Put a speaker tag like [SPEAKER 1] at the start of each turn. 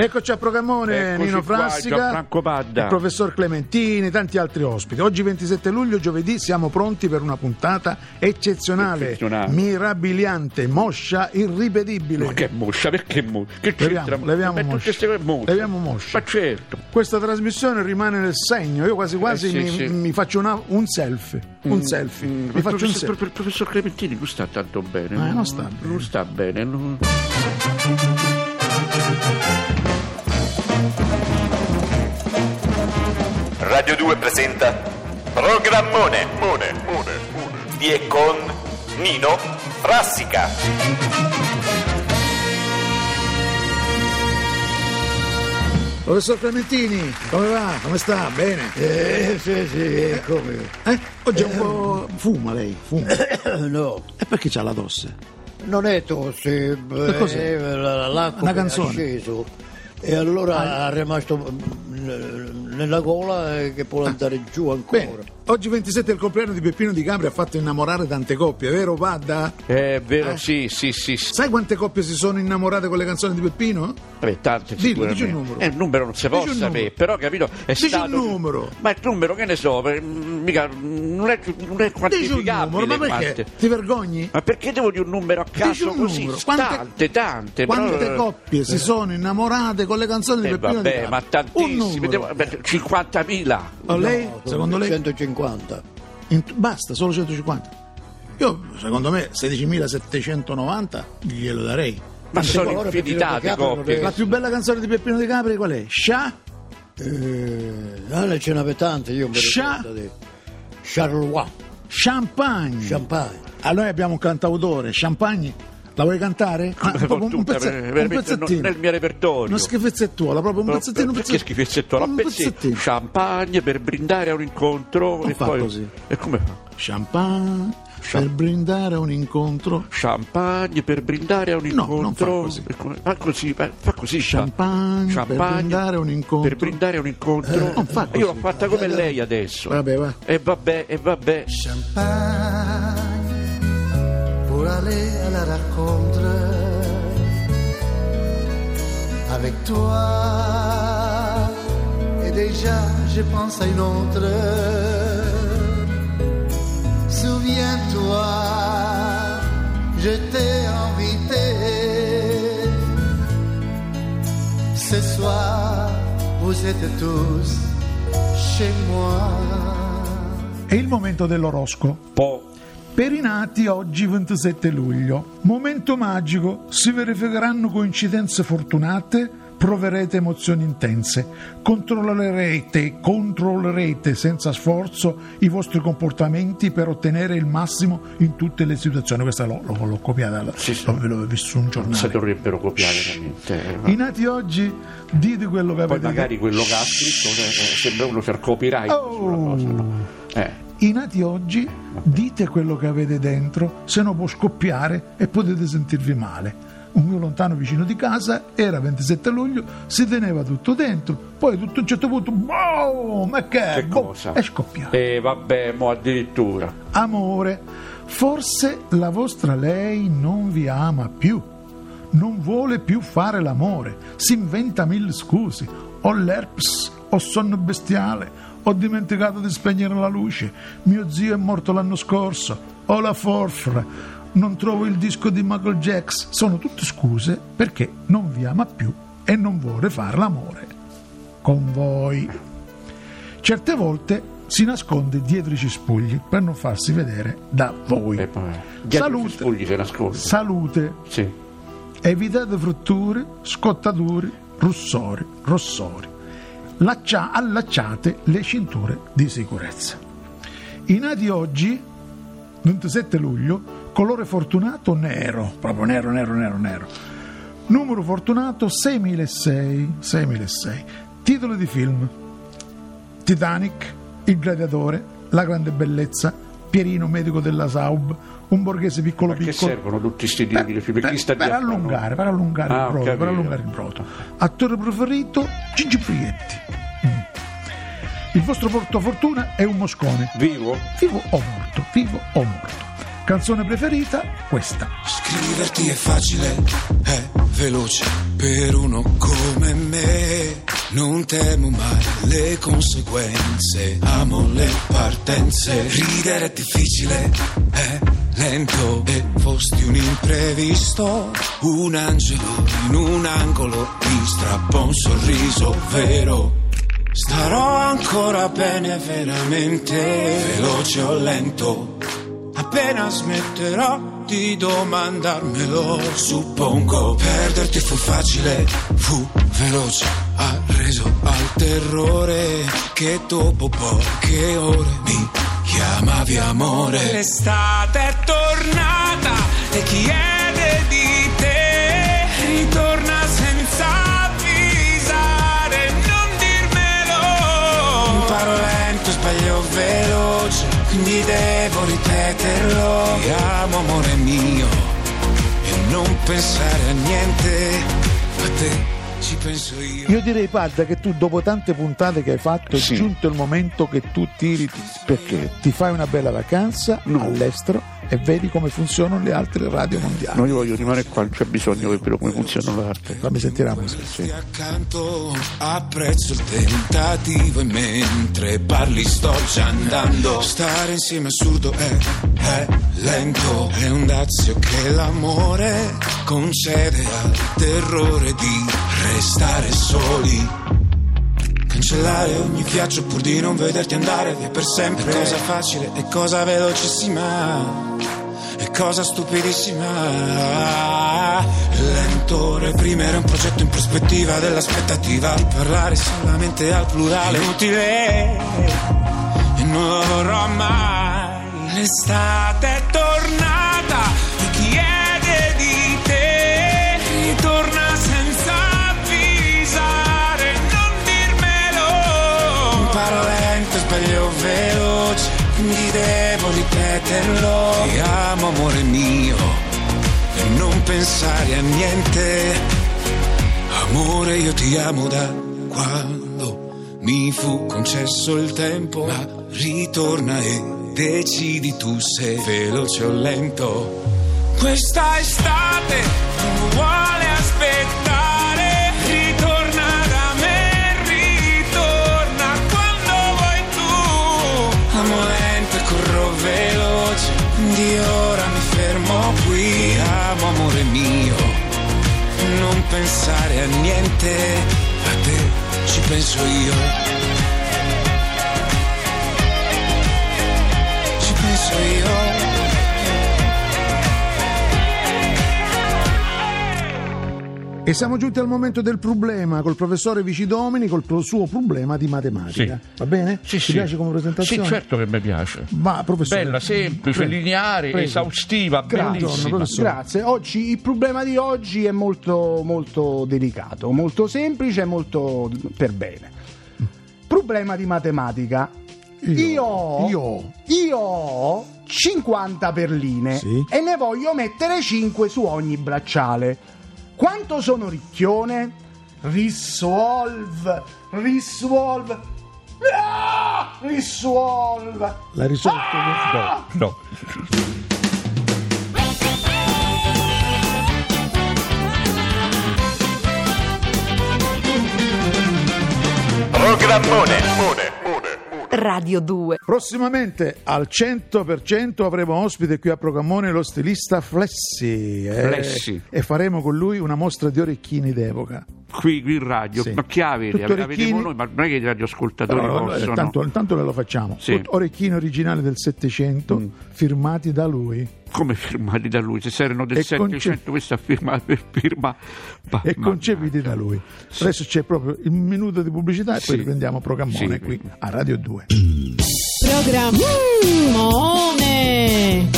[SPEAKER 1] Eccoci a programmone
[SPEAKER 2] Eccoci
[SPEAKER 1] Nino
[SPEAKER 2] qua,
[SPEAKER 1] Frassica,
[SPEAKER 2] Padda.
[SPEAKER 1] il professor Clementini, tanti altri ospiti. Oggi 27 luglio, giovedì, siamo pronti per una puntata eccezionale,
[SPEAKER 2] Eccezionale.
[SPEAKER 1] mirabiliante, moscia, irripetibile.
[SPEAKER 2] Ma che moscia, perché moscia? Che
[SPEAKER 1] Leviamo, leviamo moscia.
[SPEAKER 2] moscia.
[SPEAKER 1] Leviamo moscia.
[SPEAKER 2] Ma certo.
[SPEAKER 1] Questa trasmissione rimane nel segno, io quasi quasi
[SPEAKER 2] Eh, sì,
[SPEAKER 1] mi,
[SPEAKER 2] sì.
[SPEAKER 1] mi faccio una- un selfie, un selfie,
[SPEAKER 2] Mm,
[SPEAKER 1] mi faccio un selfie.
[SPEAKER 2] per- il professor Clementini non sta tanto bene.
[SPEAKER 1] Eh, non sta bene.
[SPEAKER 2] Non sta bene. non-
[SPEAKER 3] Radio 2 presenta Programmone Mone, Mone, di e con Nino Frassica.
[SPEAKER 1] Professor Clementini, come va? Come sta? Bene?
[SPEAKER 4] Eh, sì, sì, come?
[SPEAKER 1] Eh? Oggi è un po'... fuma lei, fuma.
[SPEAKER 4] No,
[SPEAKER 1] E perché c'ha la tosse?
[SPEAKER 4] non è tosse,
[SPEAKER 1] Che cos'è?
[SPEAKER 4] eh, la- l'acqua
[SPEAKER 1] Una
[SPEAKER 4] che è
[SPEAKER 1] canzone.
[SPEAKER 4] sceso e allora è rimasto mm, nella gola che può andare giù ancora.
[SPEAKER 1] Bene, oggi 27 è il compleanno di Peppino Di Capri, ha fatto innamorare tante coppie, vero Padda?
[SPEAKER 2] È vero, sì, sì, sì. sì.
[SPEAKER 1] Sai quante coppie si sono innamorate con le canzoni di Peppino?
[SPEAKER 2] Vabbè, tante
[SPEAKER 1] Dillo,
[SPEAKER 2] sicuramente.
[SPEAKER 1] dici il numero.
[SPEAKER 2] Eh, il numero non si può
[SPEAKER 1] Dici il
[SPEAKER 2] sapere, però capito? È
[SPEAKER 1] Dici il
[SPEAKER 2] stato.
[SPEAKER 1] numero.
[SPEAKER 2] Ma il numero che ne so, per- mica non è, non è
[SPEAKER 1] Dici un
[SPEAKER 2] quantificabile.
[SPEAKER 1] numero, ma perché?
[SPEAKER 2] quante.
[SPEAKER 1] Ti vergogni?
[SPEAKER 2] Ma perché devo dire un numero a
[SPEAKER 1] Dici
[SPEAKER 2] caso
[SPEAKER 1] un
[SPEAKER 2] così?
[SPEAKER 1] numero.
[SPEAKER 2] Tante, tante.
[SPEAKER 1] quante
[SPEAKER 2] però-
[SPEAKER 1] coppie si sono innamorate con le canzoni di
[SPEAKER 2] Eh,
[SPEAKER 1] Peppino Di
[SPEAKER 2] vabbè,
[SPEAKER 1] Capri?
[SPEAKER 2] ma
[SPEAKER 1] Un
[SPEAKER 2] tantissimi.
[SPEAKER 1] numero.
[SPEAKER 2] devo- beh, 50.000.
[SPEAKER 1] Oh, lei,
[SPEAKER 4] No,
[SPEAKER 1] secondo lei,
[SPEAKER 4] 150.
[SPEAKER 1] in- basta, solo 150. Io, secondo me, 16.790 glielo darei.
[SPEAKER 2] Ma sono infinità di coppie.
[SPEAKER 1] La più bella canzone di Peppino Di Capri qual è? Scià?
[SPEAKER 4] Eh, ah, ne ce n'aveva tante, io mi
[SPEAKER 1] Sha-
[SPEAKER 4] ricordo di Charleroi,
[SPEAKER 1] Champagne.
[SPEAKER 4] Champagne.
[SPEAKER 1] Allora noi abbiamo un cantautore, Champagne. La vuoi cantare? Ah, un,
[SPEAKER 2] tutta,
[SPEAKER 1] pezze-
[SPEAKER 2] ver-
[SPEAKER 1] un pezzettino.
[SPEAKER 2] nel mio repertorio.
[SPEAKER 1] Una schifezzettuola, proprio un pezzettino. un pezzettino.
[SPEAKER 2] schifezzetto? La
[SPEAKER 1] Un
[SPEAKER 2] pezzettino. Champagne per brindare a un incontro.
[SPEAKER 1] Non
[SPEAKER 2] e
[SPEAKER 1] fa
[SPEAKER 2] poi...
[SPEAKER 1] così.
[SPEAKER 2] E come fa?
[SPEAKER 1] Champagne
[SPEAKER 2] Cha-
[SPEAKER 1] per brindare a un incontro.
[SPEAKER 2] Champagne per brindare a un
[SPEAKER 1] No,
[SPEAKER 2] incontro.
[SPEAKER 1] non fa così.
[SPEAKER 2] Fa così, fa così. fa.
[SPEAKER 1] Champagne, per brindare a un incontro.
[SPEAKER 2] Per brindare a un incontro.
[SPEAKER 1] non fa
[SPEAKER 2] Io l'ho fatta come lei adesso.
[SPEAKER 1] Vabbè, va.
[SPEAKER 2] E vabbè, e vabbè.
[SPEAKER 5] champagne aller à la rencontre. Avec toi, et déjà je pense à une autre. Souviens-toi, je t'ai invité. Ce soir, vous êtes tous chez moi.
[SPEAKER 1] È il momento dell'oroscopo. Per i nati oggi 27 luglio. Momento magico, si verificheranno coincidenze fortunate, proverete emozioni intense, controllerete, controllerete senza sforzo i vostri comportamenti per ottenere il massimo in tutte le situazioni. Questa l'ho, l'ho- l'ho copiata,
[SPEAKER 2] Sì, sì.
[SPEAKER 1] l'ho, visto un
[SPEAKER 2] Non si
[SPEAKER 1] giornale.
[SPEAKER 2] dovrebbero copiare veramente. eh.
[SPEAKER 1] I nati oggi dite quello che
[SPEAKER 2] Poi
[SPEAKER 1] avete
[SPEAKER 2] magari quello che ha scritto eh, eh, sembra uno il copyright
[SPEAKER 1] Oh.
[SPEAKER 2] cosa. no? Eh.
[SPEAKER 1] I nati oggi dite quello che avete dentro, se no può scoppiare e potete sentirvi male. Un mio lontano vicino di casa era 27 luglio, si teneva tutto dentro, poi tutto a un certo punto, boh, ma che?
[SPEAKER 2] Che
[SPEAKER 1] Boh,
[SPEAKER 2] cosa?
[SPEAKER 1] è scoppiato.
[SPEAKER 2] E vabbè, mo addirittura.
[SPEAKER 1] Amore, forse la vostra lei non vi ama più, non vuole più fare l'amore, si inventa mille scuse, ho l'herpes, ho sonno bestiale, ho dimenticato di spegnere la luce, mio zio è morto l'anno scorso, ho la forfra, non trovo il disco di Michael Jackson, sono tutte scuse perché non vi ama più e non vuole fare l'amore con voi. Certe volte si nasconde dietro i cespugli per non farsi vedere da voi.
[SPEAKER 2] E i
[SPEAKER 1] Salute.
[SPEAKER 2] cespugli si nasconde.
[SPEAKER 1] Salute,
[SPEAKER 2] Sì.
[SPEAKER 1] evitate fratture, scottature, russori, rossori. Laccia- allacciate le cinture di sicurezza. I nati oggi, 27 luglio, colore fortunato nero, proprio nero, nero, nero, nero. Numero fortunato 6006, 6006. Titolo di film: Titanic, Il gladiatore, La grande bellezza, Pierino, medico della Saub, un borghese piccolo
[SPEAKER 2] Che
[SPEAKER 1] piccolo.
[SPEAKER 2] servono tutti questi titoli?
[SPEAKER 1] Per, per
[SPEAKER 2] dietro?
[SPEAKER 1] allungare, per allungare
[SPEAKER 2] Ah,
[SPEAKER 1] il brodo, per allungare il brodo. Attore preferito Gigi Frietti. Mm. Il vostro portafortuna è un moscone.
[SPEAKER 2] Vivo?
[SPEAKER 1] Vivo o morto, vivo o morto. Canzone preferita? Questa.
[SPEAKER 6] Scriverti è facile, è veloce per uno come me. Non temo mai le conseguenze, amo le partenze. Ridere è difficile, è lento e fosti un imprevisto. Un angelo in un angolo ti strappa un sorriso vero. Starò ancora bene veramente, veloce o lento. Appena smetterò di domandarmelo, suppongo perderti fu facile, fu veloce, ha reso al terrore che dopo poche ore mi chiamavi amore. L'estate è tornata e chiede di te, ritorna senza avvisare, non dirmelo. Imparo lento, sbaglio veloce, quindi devo ripeterlo. Ti amo amore mio e non pensare a niente, a te ci penso io.
[SPEAKER 1] Io direi, Padda, che tu dopo tante puntate che hai fatto
[SPEAKER 2] Sì.
[SPEAKER 1] è giunto il momento che tu tiri. Perché? Ti fai una bella vacanza
[SPEAKER 2] No.
[SPEAKER 1] all'estero e vedi come funzionano le altre radio mondiali.
[SPEAKER 2] No, io voglio rimanere qua, non c'è bisogno che vedo come funziona l'arte.
[SPEAKER 1] Fammi sentire la musica.
[SPEAKER 6] Sì. accanto, apprezzo il tentativo e mentre parli sto già andando. Stare insieme è assurdo è, è lento, è un dazio che l'amore concede al terrore di restare soli. Cancellare ogni viaggio pur di non vederti andare via per sempre. È cosa facile, è cosa velocissima. È cosa stupidissima. Lento reprimere un progetto in prospettiva dell'aspettativa di parlare solamente al plurale. Inutile e non lo vorrò mai. L'estate è sbaglio veloce, quindi devo ripeterlo. Ti amo amore mio e non pensare a niente. Amore, io ti amo da quando mi fu concesso il tempo, ma ritorna e decidi tu se veloce o lento. Questa estate non vuole aspettare, ora mi fermo qui. Amo amore mio, non pensare a niente, a te ci penso io. Ci penso io.
[SPEAKER 1] E siamo giunti al momento del problema col professore Vicidomini, col suo problema di matematica.
[SPEAKER 2] Sì.
[SPEAKER 1] Va bene?
[SPEAKER 2] Sì,
[SPEAKER 1] Ti
[SPEAKER 2] sì.
[SPEAKER 1] piace come presentazione?
[SPEAKER 2] Sì, certo che mi piace.
[SPEAKER 1] Ma professore.
[SPEAKER 2] Bella, semplice,
[SPEAKER 1] Prego.
[SPEAKER 2] lineare,
[SPEAKER 1] Prego.
[SPEAKER 2] esaustiva,
[SPEAKER 1] Grazie,
[SPEAKER 2] bellissima.
[SPEAKER 1] professore.
[SPEAKER 7] Grazie. Oggi, il problema di oggi è molto, molto delicato, molto semplice e molto per bene. Problema di matematica. Io, ho-
[SPEAKER 1] Io.
[SPEAKER 7] io ho 50 perline
[SPEAKER 1] Sì.
[SPEAKER 7] e ne voglio mettere 5 su ogni bracciale. Quanto sono ricchione? Risolve, risolve. Ah! Risolve.
[SPEAKER 1] L'ha risolto?
[SPEAKER 7] Ah!
[SPEAKER 2] No.
[SPEAKER 3] Programmone.
[SPEAKER 8] Radio 2.
[SPEAKER 1] Prossimamente al 100% avremo ospite qui a Programmone lo stilista Flessi. eh,
[SPEAKER 2] Flessi.
[SPEAKER 1] E faremo con lui una mostra di orecchini d'epoca.
[SPEAKER 2] Qui, qui in radio,
[SPEAKER 1] Sì.
[SPEAKER 2] ma che avete?
[SPEAKER 1] Tutto orecchini.
[SPEAKER 2] voi, ma non è che i radioascoltatori
[SPEAKER 1] Però, eh,
[SPEAKER 2] possono.
[SPEAKER 1] tanto, intanto lo facciamo.
[SPEAKER 2] Sì.
[SPEAKER 1] Orecchini originali del 700
[SPEAKER 2] Mm.
[SPEAKER 1] firmati da lui
[SPEAKER 2] Come firmati da lui? Se erano del
[SPEAKER 1] E
[SPEAKER 2] 700,
[SPEAKER 1] conce-
[SPEAKER 2] questa firma per firma. ma-
[SPEAKER 1] e concepiti da lui. Adesso c'è proprio il minuto di pubblicità e
[SPEAKER 2] Sì.
[SPEAKER 1] poi riprendiamo Programmone
[SPEAKER 2] Sì.
[SPEAKER 1] qui a Radio 2.
[SPEAKER 9] Programmone